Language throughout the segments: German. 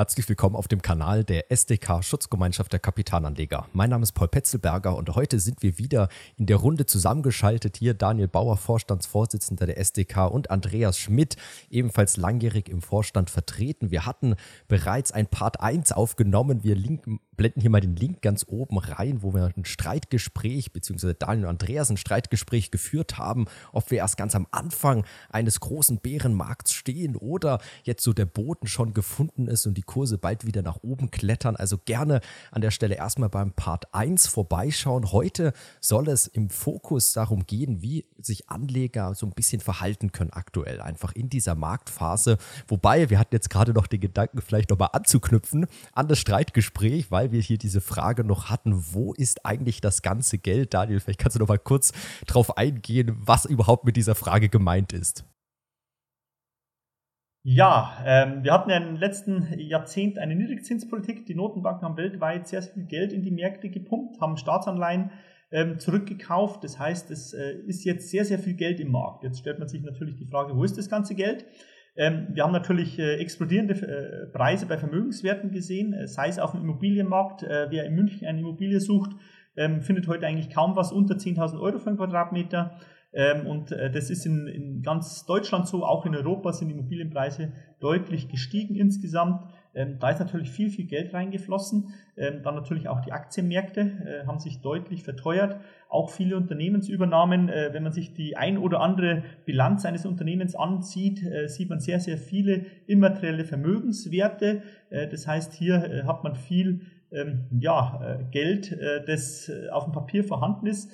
Herzlich willkommen auf dem Kanal der SDK Schutzgemeinschaft der Kapitalanleger. Mein Name ist Paul Petzelberger und heute sind wir wieder in der Runde zusammengeschaltet. Hier Daniel Bauer, Vorstandsvorsitzender der SDK und Andreas Schmidt, ebenfalls langjährig im Vorstand vertreten. Wir hatten bereits ein Part 1 aufgenommen. Wir linken, blenden hier mal den Link ganz oben rein, wo wir ein Streitgespräch, beziehungsweise Daniel und Andreas ein Streitgespräch geführt haben, ob wir erst ganz am Anfang eines großen Bärenmarkts stehen oder jetzt so der Boden schon gefunden ist und die Kurse bald wieder nach oben klettern. Also gerne an der Stelle erstmal beim Part 1 vorbeischauen. Heute soll es im Fokus darum gehen, wie sich Anleger so ein bisschen verhalten können aktuell, einfach in dieser Marktphase. Wobei, wir hatten jetzt gerade noch den Gedanken, vielleicht nochmal anzuknüpfen an das Streitgespräch, weil wir hier diese Frage noch hatten, wo ist eigentlich das ganze Geld? Daniel, vielleicht kannst du noch mal kurz drauf eingehen, was überhaupt mit dieser Frage gemeint ist. Ja, ähm, wir hatten ja im letzten Jahrzehnt eine Niedrigzinspolitik. Die Notenbanken haben weltweit sehr, sehr viel Geld in die Märkte gepumpt, haben Staatsanleihen ähm, zurückgekauft. Das heißt, es äh, ist jetzt sehr, sehr viel Geld im Markt. Jetzt stellt man sich natürlich die Frage, wo ist das ganze Geld? Ähm, wir haben natürlich äh, explodierende äh, Preise bei Vermögenswerten gesehen, äh, sei es auf dem Immobilienmarkt. Äh, wer in München eine Immobilie sucht, ähm, findet heute eigentlich kaum was unter 10.000 Euro für einen Quadratmeter. Ähm, und äh, das ist in, in, ganz Deutschland so, auch in Europa sind die Immobilienpreise deutlich gestiegen insgesamt. Ähm, da ist natürlich viel, viel Geld reingeflossen. Ähm, dann natürlich auch die Aktienmärkte äh, haben sich deutlich verteuert. Auch viele Unternehmensübernahmen. Äh, wenn man sich die ein oder andere Bilanz eines Unternehmens ansieht, äh, sieht man sehr, sehr viele immaterielle Vermögenswerte. Das heißt, hier hat man viel ja, Geld, das auf dem Papier vorhanden ist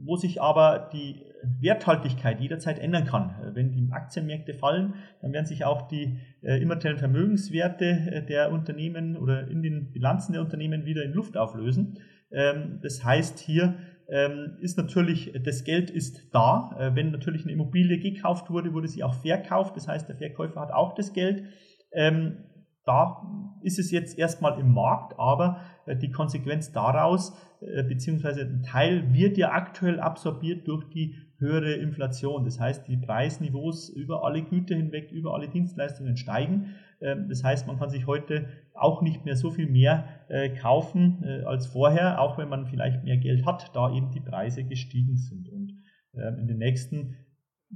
wo sich aber die Werthaltigkeit jederzeit ändern kann. Äh, wenn die Aktienmärkte fallen, dann werden sich auch die äh, immateriellen Vermögenswerte äh, der Unternehmen oder in den Bilanzen der Unternehmen wieder in Luft auflösen. Ähm, das heißt, hier ähm, ist natürlich, das Geld ist da. Äh, wenn natürlich eine Immobilie gekauft wurde, wurde sie auch verkauft. Das heißt, der Verkäufer hat auch das Geld. Ähm, da ist es jetzt erstmal im Markt, aber äh, die Konsequenz daraus, äh, beziehungsweise ein Teil wird ja aktuell absorbiert durch die höhere Inflation. Das heißt, die Preisniveaus über alle Güter hinweg, über alle Dienstleistungen steigen. Ähm, das heißt, man kann sich heute auch nicht mehr so viel mehr äh, kaufen als vorher, auch wenn man vielleicht mehr Geld hat, da eben die Preise gestiegen sind. Und ähm, in den nächsten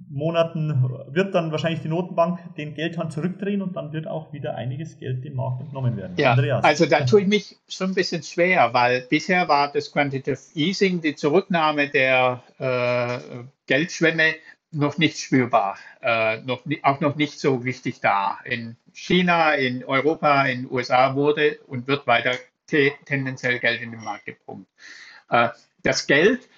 Monaten wird dann wahrscheinlich die Notenbank den Geldhahn zurückdrehen und dann wird auch wieder einiges Geld dem Markt entnommen werden. Ja, Andreas. also da tue ich mich schon ein bisschen schwer, weil bisher war das Quantitative Easing, die Zurücknahme der äh, Geldschwemme noch nicht spürbar, äh, noch, auch noch nicht so richtig da. In China, in Europa, in den USA wurde und wird weiter tendenziell Geld in den Markt gepumpt. Äh, das Geld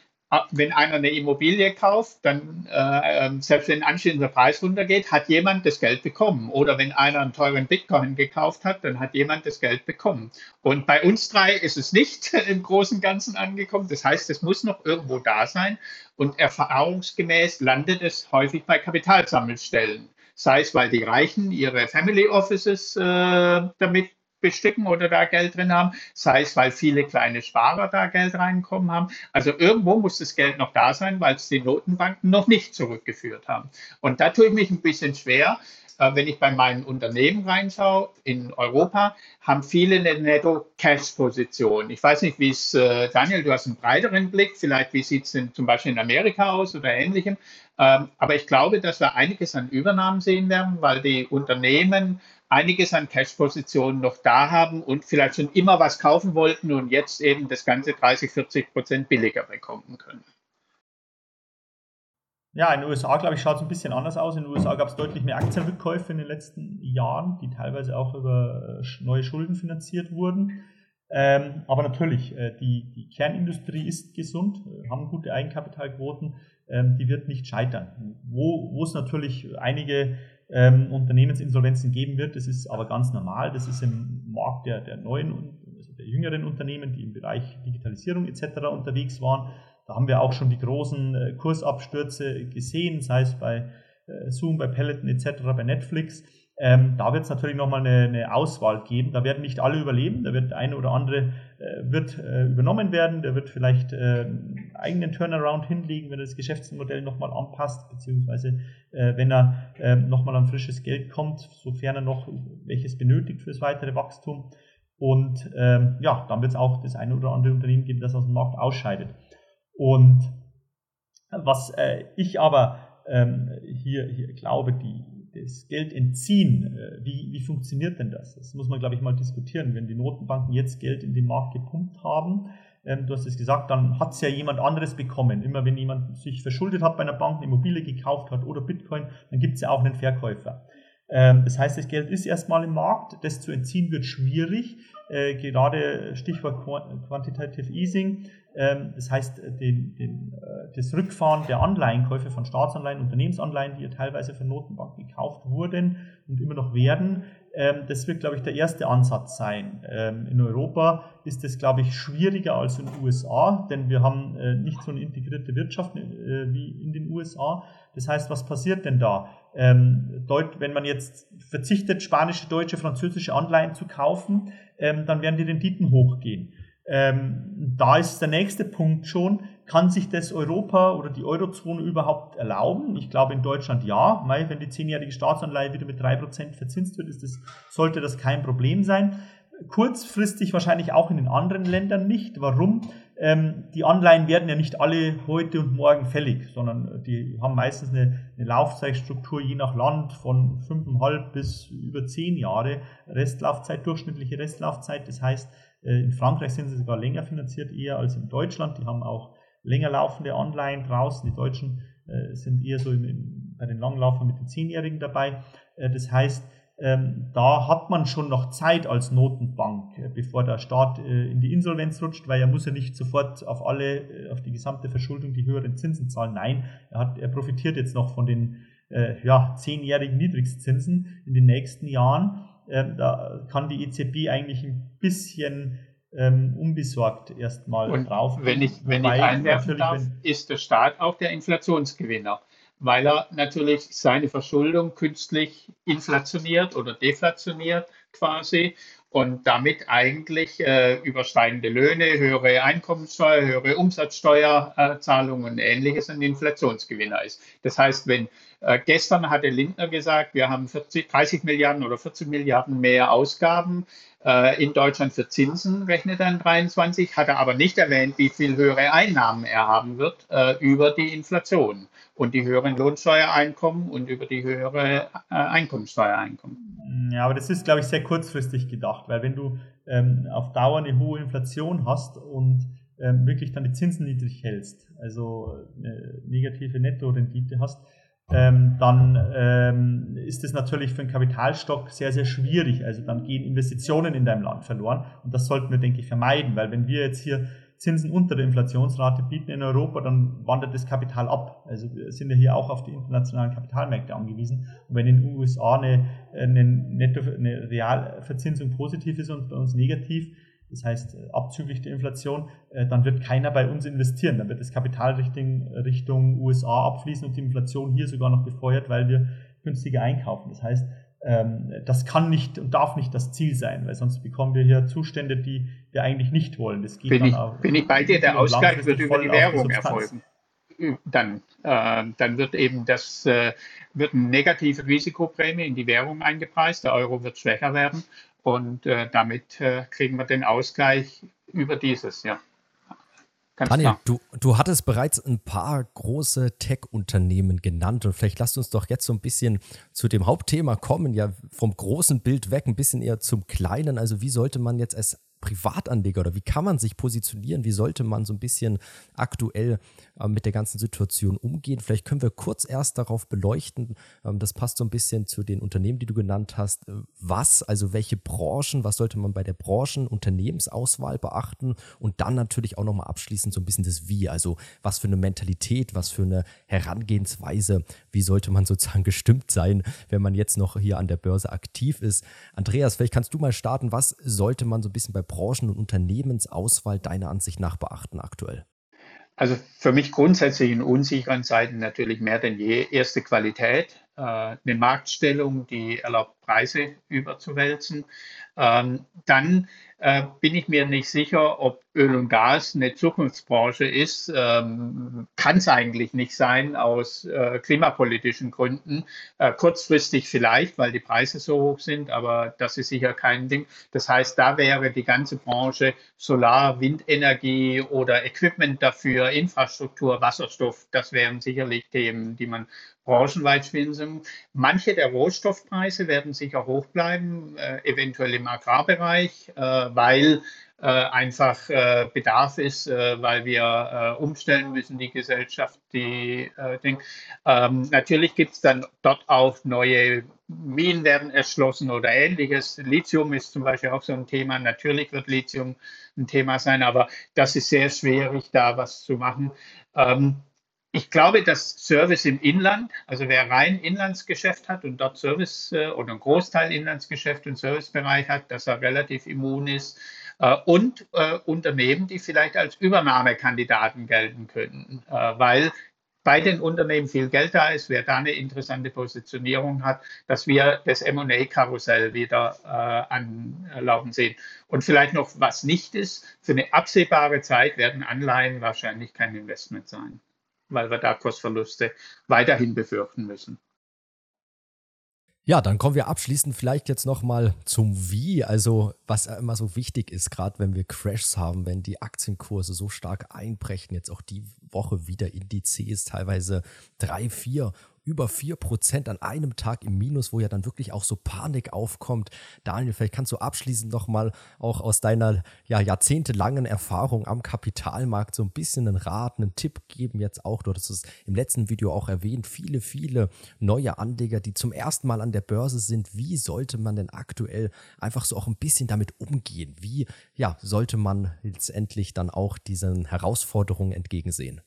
wenn einer eine Immobilie kauft, dann äh, ähm, selbst wenn anschließend der Preis runtergeht, hat jemand das Geld bekommen. Oder wenn einer einen teuren Bitcoin gekauft hat, dann hat jemand das Geld bekommen. Und bei uns drei ist es nicht im Großen und Ganzen angekommen. Das heißt, es muss noch irgendwo da sein. Und erfahrungsgemäß landet es häufig bei Kapitalsammelstellen. Sei es, weil die Reichen ihre Family Offices äh, damit bestücken oder da Geld drin haben, sei es, weil viele kleine Sparer da Geld reinkommen haben. Also irgendwo muss das Geld noch da sein, weil es die Notenbanken noch nicht zurückgeführt haben. Und da tue ich mich ein bisschen schwer. Äh, wenn ich bei meinen Unternehmen reinschaue, in Europa, haben viele eine Netto-Cash-Position. Ich weiß nicht, wie es, äh, Daniel, du hast einen breiteren Blick, vielleicht wie sieht es zum Beispiel in Amerika aus oder ähnlichem. Ähm, aber ich glaube, dass wir einiges an Übernahmen sehen werden, weil die Unternehmen einiges an Cash-Positionen noch da haben und vielleicht schon immer was kaufen wollten und jetzt eben das Ganze 30, 40 Prozent billiger bekommen können. Ja, in den USA, glaube ich, schaut es ein bisschen anders aus. In den USA gab es deutlich mehr Aktienrückkäufe in den letzten Jahren, die teilweise auch über äh, neue Schulden finanziert wurden. Ähm, aber natürlich, äh, die, die, Kernindustrie ist gesund, äh, haben gute Eigenkapitalquoten, ähm, die wird nicht scheitern. Wo, wo es natürlich einige ähm, Unternehmensinsolvenzen geben wird. Das ist aber ganz normal. Das ist im Markt der, der neuen, also der jüngeren Unternehmen, die im Bereich Digitalisierung etc. unterwegs waren. Da haben wir auch schon die großen äh, Kursabstürze gesehen, sei es bei äh, Zoom, bei Peloton etc., bei Netflix. Ähm, da wird es natürlich nochmal eine, eine Auswahl geben. Da werden nicht alle überleben, da wird der eine oder andere wird übernommen werden, der wird vielleicht einen eigenen Turnaround hinlegen, wenn er das Geschäftsmodell nochmal anpasst, beziehungsweise wenn er ähm, nochmal an frisches Geld kommt, sofern er noch welches benötigt fürs weitere Wachstum. Und ähm, ja, dann wird es auch das eine oder andere Unternehmen geben, das aus dem Markt ausscheidet. Und was äh, ich aber ähm, hier, hier glaube, die, das Geld entziehen, äh, wie, wie funktioniert denn das? Das muss man, glaube ich, mal diskutieren. Wenn die Notenbanken jetzt Geld in den Markt gepumpt haben, ähm, du hast es gesagt, dann hat es ja jemand anderes bekommen. Immer wenn jemand sich verschuldet hat bei einer Bank, eine Immobilie gekauft hat oder Bitcoin, dann gibt es ja auch einen Verkäufer. Ähm, das heißt, das Geld ist erstmal im Markt, das zu entziehen wird schwierig. Äh, gerade Stichwort Quantitative Easing, das heißt, den, den, äh, das Rückfahren der Anleihenkäufe von Staatsanleihen, Unternehmensanleihen, die ja teilweise von Notenbanken gekauft wurden und immer noch werden, ähm, das wird, glaube ich, der erste Ansatz sein. Ähm, in Europa ist das, glaube ich, schwieriger als in den USA, denn wir haben äh, nicht so eine integrierte Wirtschaft äh, wie in den USA. Das heißt, was passiert denn da? Ähm, wenn man jetzt verzichtet, spanische, deutsche, französische Anleihen zu kaufen, dann werden die Renditen hochgehen. Da ist der nächste Punkt schon, kann sich das Europa oder die Eurozone überhaupt erlauben? Ich glaube in Deutschland ja. Wenn die zehnjährige Staatsanleihe wieder mit 3% verzinst wird, das, sollte das kein Problem sein. Kurzfristig wahrscheinlich auch in den anderen Ländern nicht. Warum? Ähm, die Anleihen werden ja nicht alle heute und morgen fällig, sondern die haben meistens eine, eine Laufzeitstruktur je nach Land von 5,5 bis über 10 Jahre Restlaufzeit, durchschnittliche Restlaufzeit. Das heißt, in Frankreich sind sie sogar länger finanziert eher als in Deutschland. Die haben auch länger laufende Online draußen. Die Deutschen äh, sind eher so im, im, bei den Langlaufern mit den Zehnjährigen dabei. Äh, das heißt, ähm, da hat man schon noch Zeit als Notenbank, äh, bevor der Staat äh, in die Insolvenz rutscht, weil er muss ja nicht sofort auf alle, äh, auf die gesamte Verschuldung die höheren Zinsen zahlen. Nein, er, hat, er profitiert jetzt noch von den äh, ja, zehnjährigen Niedrigzinsen in den nächsten Jahren. Ähm, da kann die EZB eigentlich ein bisschen ähm, unbesorgt erstmal drauf. Wenn ich, wenn ich einwerfen darf, ist der Staat auch der Inflationsgewinner, weil er natürlich seine Verschuldung künstlich inflationiert oder deflationiert quasi und damit eigentlich äh, übersteigende Löhne, höhere Einkommenssteuer, höhere Umsatzsteuerzahlungen und ähnliches ein Inflationsgewinner ist. Das heißt, wenn äh, gestern hatte Lindner gesagt, wir haben 40, 30 Milliarden oder 40 Milliarden mehr Ausgaben äh, in Deutschland für Zinsen rechnet er in 23, hat er aber nicht erwähnt, wie viel höhere Einnahmen er haben wird äh, über die Inflation und die höheren Lohnsteuereinkommen und über die höhere äh, Einkommensteuereinkommen. Ja, aber das ist, glaube ich, sehr kurzfristig gedacht, weil wenn du ähm, auf Dauer eine hohe Inflation hast und ähm, wirklich dann die Zinsen niedrig hältst, also eine negative Nettorendite hast, ähm, dann ähm, ist es natürlich für einen Kapitalstock sehr, sehr schwierig. Also dann gehen Investitionen in deinem Land verloren und das sollten wir, denke ich, vermeiden, weil wenn wir jetzt hier Zinsen unter der Inflationsrate bieten in Europa, dann wandert das Kapital ab. Also wir sind ja hier auch auf die internationalen Kapitalmärkte angewiesen. Und wenn in den USA eine, eine, Netto, eine Realverzinsung positiv ist und bei uns negativ, das heißt äh, abzüglich der Inflation, äh, dann wird keiner bei uns investieren. Dann wird das Kapital Richtung, Richtung USA abfließen und die Inflation hier sogar noch befeuert, weil wir günstiger einkaufen. Das heißt, ähm, das kann nicht und darf nicht das Ziel sein, weil sonst bekommen wir hier Zustände, die wir eigentlich nicht wollen. Das geht bin, dann ich, auch, bin ich bei dir, der Ausgleich wird über die Währung erfolgen. Dann, äh, dann wird eben das äh, wird eine negative Risikoprämie in die Währung eingepreist, der Euro wird schwächer werden und äh, damit äh, kriegen wir den Ausgleich über dieses, ja. Ganz Daniel, du, du hattest bereits ein paar große Tech-Unternehmen genannt und vielleicht lasst uns doch jetzt so ein bisschen zu dem Hauptthema kommen, ja vom großen Bild weg, ein bisschen eher zum kleinen. Also wie sollte man jetzt als Privatanleger oder wie kann man sich positionieren? Wie sollte man so ein bisschen aktuell äh, mit der ganzen Situation umgehen? Vielleicht können wir kurz erst darauf beleuchten, ähm, das passt so ein bisschen zu den Unternehmen, die du genannt hast. Äh, was, also welche Branchen, was sollte man bei der Branchen-Unternehmensauswahl beachten? Und dann natürlich auch nochmal abschließend so ein bisschen das Wie, also was für eine Mentalität, was für eine Herangehensweise, wie sollte man sozusagen gestimmt sein, wenn man jetzt noch hier an der Börse aktiv ist. Andreas, vielleicht kannst du mal starten, was sollte man so ein bisschen bei Branchen- und Unternehmensauswahl deiner Ansicht nach beachten aktuell? Also für mich grundsätzlich in unsicheren Zeiten natürlich mehr denn je erste Qualität, eine Marktstellung, die erlaubt Preise überzuwälzen. Ähm, dann äh, bin ich mir nicht sicher, ob Öl und Gas eine Zukunftsbranche ist. Ähm, Kann es eigentlich nicht sein aus äh, klimapolitischen Gründen. Äh, kurzfristig vielleicht, weil die Preise so hoch sind, aber das ist sicher kein Ding. Das heißt, da wäre die ganze Branche Solar, Windenergie oder Equipment dafür, Infrastruktur, Wasserstoff, das wären sicherlich Themen, die man branchenweit finden. Manche der Rohstoffpreise werden sicher hoch bleiben, äh, eventuell im Agrarbereich, äh, weil äh, einfach äh, Bedarf ist, äh, weil wir äh, umstellen müssen, die Gesellschaft, die Ding. Ähm, natürlich gibt es dann dort auch neue Minen werden erschlossen oder ähnliches. Lithium ist zum Beispiel auch so ein Thema. Natürlich wird Lithium ein Thema sein, aber das ist sehr schwierig, da was zu machen. Ähm, ich glaube, dass Service im Inland, also wer rein Inlandsgeschäft hat und dort Service äh, oder ein Großteil Inlandsgeschäft und Servicebereich hat, dass er relativ immun ist. Äh, und äh, Unternehmen, die vielleicht als Übernahmekandidaten gelten könnten, weil bei den Unternehmen viel Geld da ist, wer da eine interessante Positionierung hat, dass wir das M&A-Karussell wieder äh, anlaufen sehen. Und vielleicht noch, was nicht ist, für eine absehbare Zeit werden Anleihen wahrscheinlich kein Investment sein weil wir da Kursverluste weiterhin befürchten müssen. Ja, dann kommen wir abschließend vielleicht jetzt nochmal zum Wie, also was immer so wichtig ist, gerade wenn wir Crashs haben, wenn die Aktienkurse so stark einbrechen, jetzt auch die Woche wieder Indizes teilweise drei, vier über 4% an einem Tag im Minus, wo ja dann wirklich auch so Panik aufkommt. Daniel, vielleicht kannst du abschließend nochmal auch aus deiner ja, jahrzehntelangen Erfahrung am Kapitalmarkt so ein bisschen einen Rat, einen Tipp geben jetzt auch. Du hattest es im letzten Video auch erwähnt, viele, viele neue Anleger, die zum ersten Mal an der Börse sind. Wie sollte man denn aktuell einfach so auch ein bisschen damit umgehen? Wie ja, sollte man letztendlich dann auch diesen Herausforderungen entgegensehen?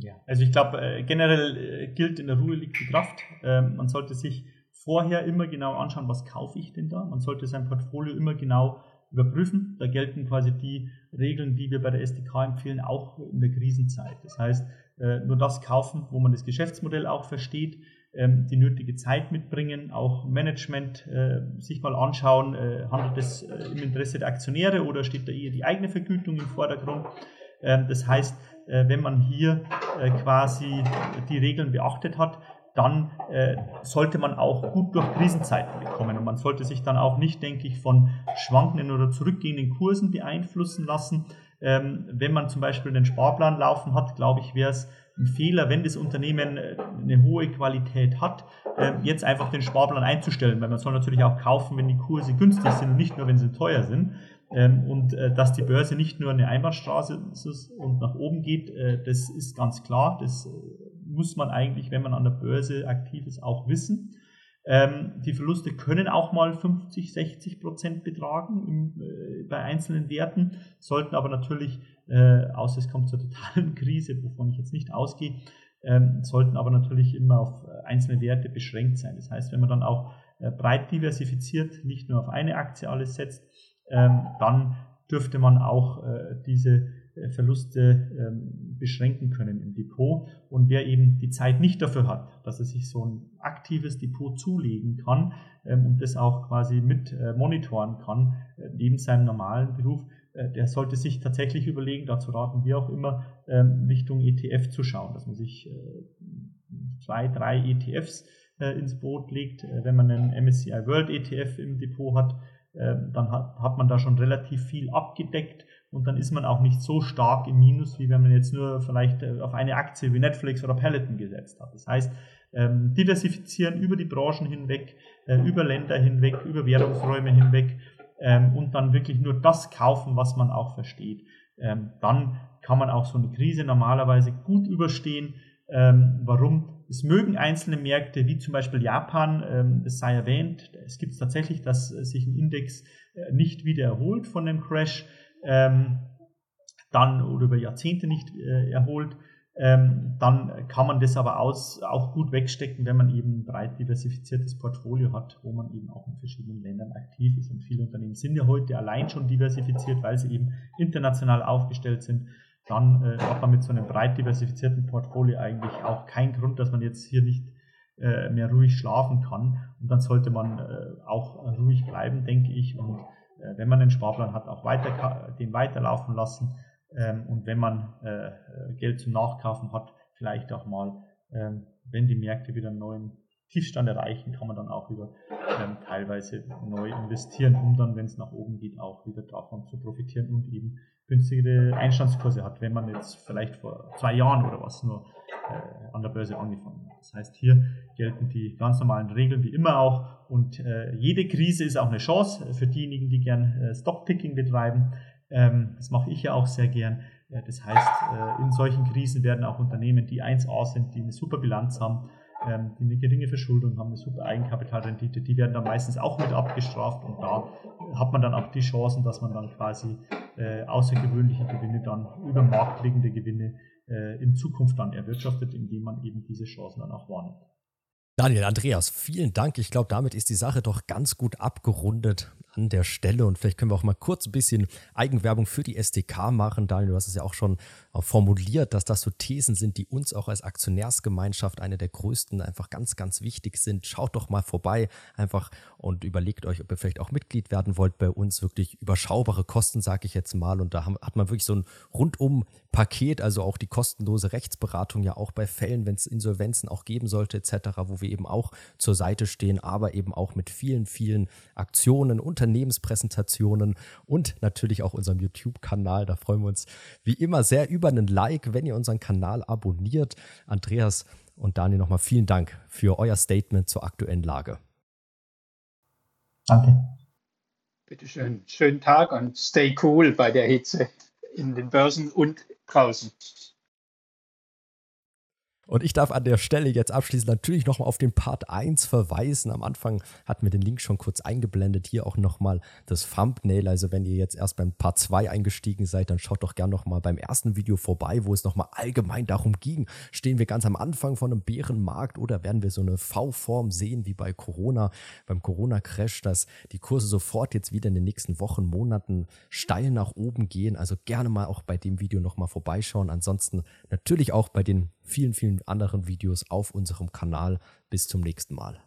Ja, also ich glaube, äh, generell äh, gilt, in der Ruhe liegt die Kraft. Ähm, man sollte sich vorher immer genau anschauen, was kaufe ich denn da. Man sollte sein Portfolio immer genau überprüfen. Da gelten quasi die Regeln, die wir bei der SDK empfehlen, auch in der Krisenzeit. Das heißt, äh, nur das kaufen, wo man das Geschäftsmodell auch versteht, ähm, die nötige Zeit mitbringen, auch Management sich mal anschauen, handelt es im Interesse der Aktionäre oder steht da eher die eigene Vergütung im Vordergrund. Ähm, das heißt, äh, wenn man hier äh, quasi die Regeln beachtet hat, dann äh, sollte man auch gut durch Krisenzeiten bekommen. Und man sollte sich dann auch nicht, denke ich, von schwankenden oder zurückgehenden Kursen beeinflussen lassen. Ähm, wenn man zum Beispiel einen Sparplan laufen hat, glaube ich, wäre es ein Fehler, wenn das Unternehmen eine hohe Qualität hat, ähm, jetzt einfach den Sparplan einzustellen, weil man soll natürlich auch kaufen, wenn die Kurse günstig sind und nicht nur, wenn sie teuer sind. Ähm, und äh, dass die Börse nicht nur eine Einbahnstraße ist und nach oben geht, äh, das ist ganz klar. Das äh, muss man eigentlich, wenn man an der Börse aktiv ist, auch wissen. Ähm, die Verluste können auch mal 50, 60 Prozent betragen bei einzelnen Werten, sollten aber natürlich, außer es kommt zur totalen Krise, wovon ich jetzt nicht ausgehe, ähm, sollten aber natürlich immer auf einzelne Werte beschränkt sein. Das heißt, wenn man dann auch breit diversifiziert, nicht nur auf eine Aktie alles setzt, ähm, dann dürfte man auch äh, diese äh, Verluste ähm, beschränken können im Depot. Und wer eben die Zeit nicht dafür hat, dass er sich so ein aktives Depot zulegen kann ähm, und das auch quasi mit äh, monitoren kann, äh, neben seinem normalen Beruf, äh, der sollte sich tatsächlich überlegen, dazu raten wir auch immer, ähm, Richtung ETF zu schauen, dass man sich äh, zwei, drei ETFs ins Boot legt. wenn man einen MSCI World ETF im Depot hat, dann hat, hat man da schon relativ viel abgedeckt und dann ist man auch nicht so stark im Minus, wie wenn man jetzt nur vielleicht äh, auf eine Aktie wie Netflix oder Peloton gesetzt hat. Das heißt, ähm, diversifizieren über die Branchen hinweg, äh, über Länder hinweg, über Währungsräume hinweg ähm, und dann wirklich nur das kaufen, was man auch versteht. dann kann man auch so eine Krise normalerweise gut überstehen. warum? Es mögen einzelne Märkte, wie zum Beispiel Japan, ähm, es sei erwähnt, es gibt tatsächlich, dass sich ein Index äh, nicht wieder erholt von dem Crash, ähm, dann oder über Jahrzehnte nicht äh, erholt. Ähm, dann kann man das aber auch gut wegstecken, wenn man eben ein breit diversifiziertes Portfolio hat, wo man eben auch in verschiedenen Ländern aktiv ist. Und viele Unternehmen sind ja heute allein schon diversifiziert, weil sie eben international aufgestellt sind dann äh, hat man mit so einem breit diversifizierten Portfolio eigentlich auch keinen Grund, dass man jetzt hier nicht äh, mehr ruhig schlafen kann. Und dann sollte man äh, auch ruhig bleiben, denke ich. Und äh, wenn man einen Sparplan hat, auch weiter, den weiterlaufen lassen. Ähm, und wenn man äh, Geld zum Nachkaufen hat, vielleicht auch mal, ähm, wenn die Märkte wieder einen neuen Tiefstand erreichen, kann man dann auch wieder ähm, teilweise neu investieren, um dann, wenn es nach oben geht, auch wieder davon zu profitieren und eben günstigere Einstandskurse hat, wenn man jetzt vielleicht vor zwei Jahren oder was nur äh, an der Börse angefangen hat. Das heißt, hier gelten die ganz normalen Regeln wie immer auch und äh, jede Krise ist auch eine Chance für diejenigen, die gern äh, Stockpicking betreiben. Ähm, das mache ich ja auch sehr gern. Äh, das heißt, äh, in solchen Krisen werden auch Unternehmen, die 1A sind, die eine super Bilanz haben, ähm, die eine geringe Verschuldung haben, eine super Eigenkapitalrendite, die werden dann meistens auch mit abgestraft und da hat man dann auch die Chancen, dass man dann quasi äh, außergewöhnliche Gewinne dann über marktliegende Gewinne äh, in Zukunft dann erwirtschaftet, indem man eben diese Chancen dann auch wahrnimmt. Daniel, Andreas, vielen Dank. Ich glaube, damit ist die Sache doch ganz gut abgerundet an der Stelle und vielleicht können wir auch mal kurz ein bisschen Eigenwerbung für die SDK machen. Daniel, du hast es ja auch schon formuliert, dass das so Thesen sind, die uns auch als Aktionärsgemeinschaft eine der größten einfach ganz, ganz wichtig sind. Schaut doch mal vorbei einfach und überlegt euch, ob ihr vielleicht auch Mitglied werden wollt bei uns. Wirklich überschaubare Kosten, sage ich jetzt mal. Und da hat man wirklich so ein rundum Paket, also auch die kostenlose Rechtsberatung ja auch bei Fällen, wenn es Insolvenzen auch geben sollte etc., wo wir eben auch zur Seite stehen, aber eben auch mit vielen, vielen Aktionen, Unternehmenspräsentationen und natürlich auch unserem YouTube-Kanal. Da freuen wir uns wie immer sehr über einen Like, wenn ihr unseren Kanal abonniert. Andreas und Daniel nochmal vielen Dank für euer Statement zur aktuellen Lage. Danke. Bitte schön. Schönen Tag und stay cool bei der Hitze in den Börsen und draußen. Und ich darf an der Stelle jetzt abschließend natürlich nochmal auf den Part 1 verweisen. Am Anfang hatten wir den Link schon kurz eingeblendet. Hier auch nochmal das Thumbnail. Also wenn ihr jetzt erst beim Part 2 eingestiegen seid, dann schaut doch gerne nochmal beim ersten Video vorbei, wo es nochmal allgemein darum ging. Stehen wir ganz am Anfang von einem Bärenmarkt oder werden wir so eine V-Form sehen wie bei Corona, beim Corona-Crash, dass die Kurse sofort jetzt wieder in den nächsten Wochen, Monaten steil nach oben gehen. Also gerne mal auch bei dem Video nochmal vorbeischauen. Ansonsten natürlich auch bei den vielen, vielen anderen Videos auf unserem Kanal. Bis zum nächsten Mal.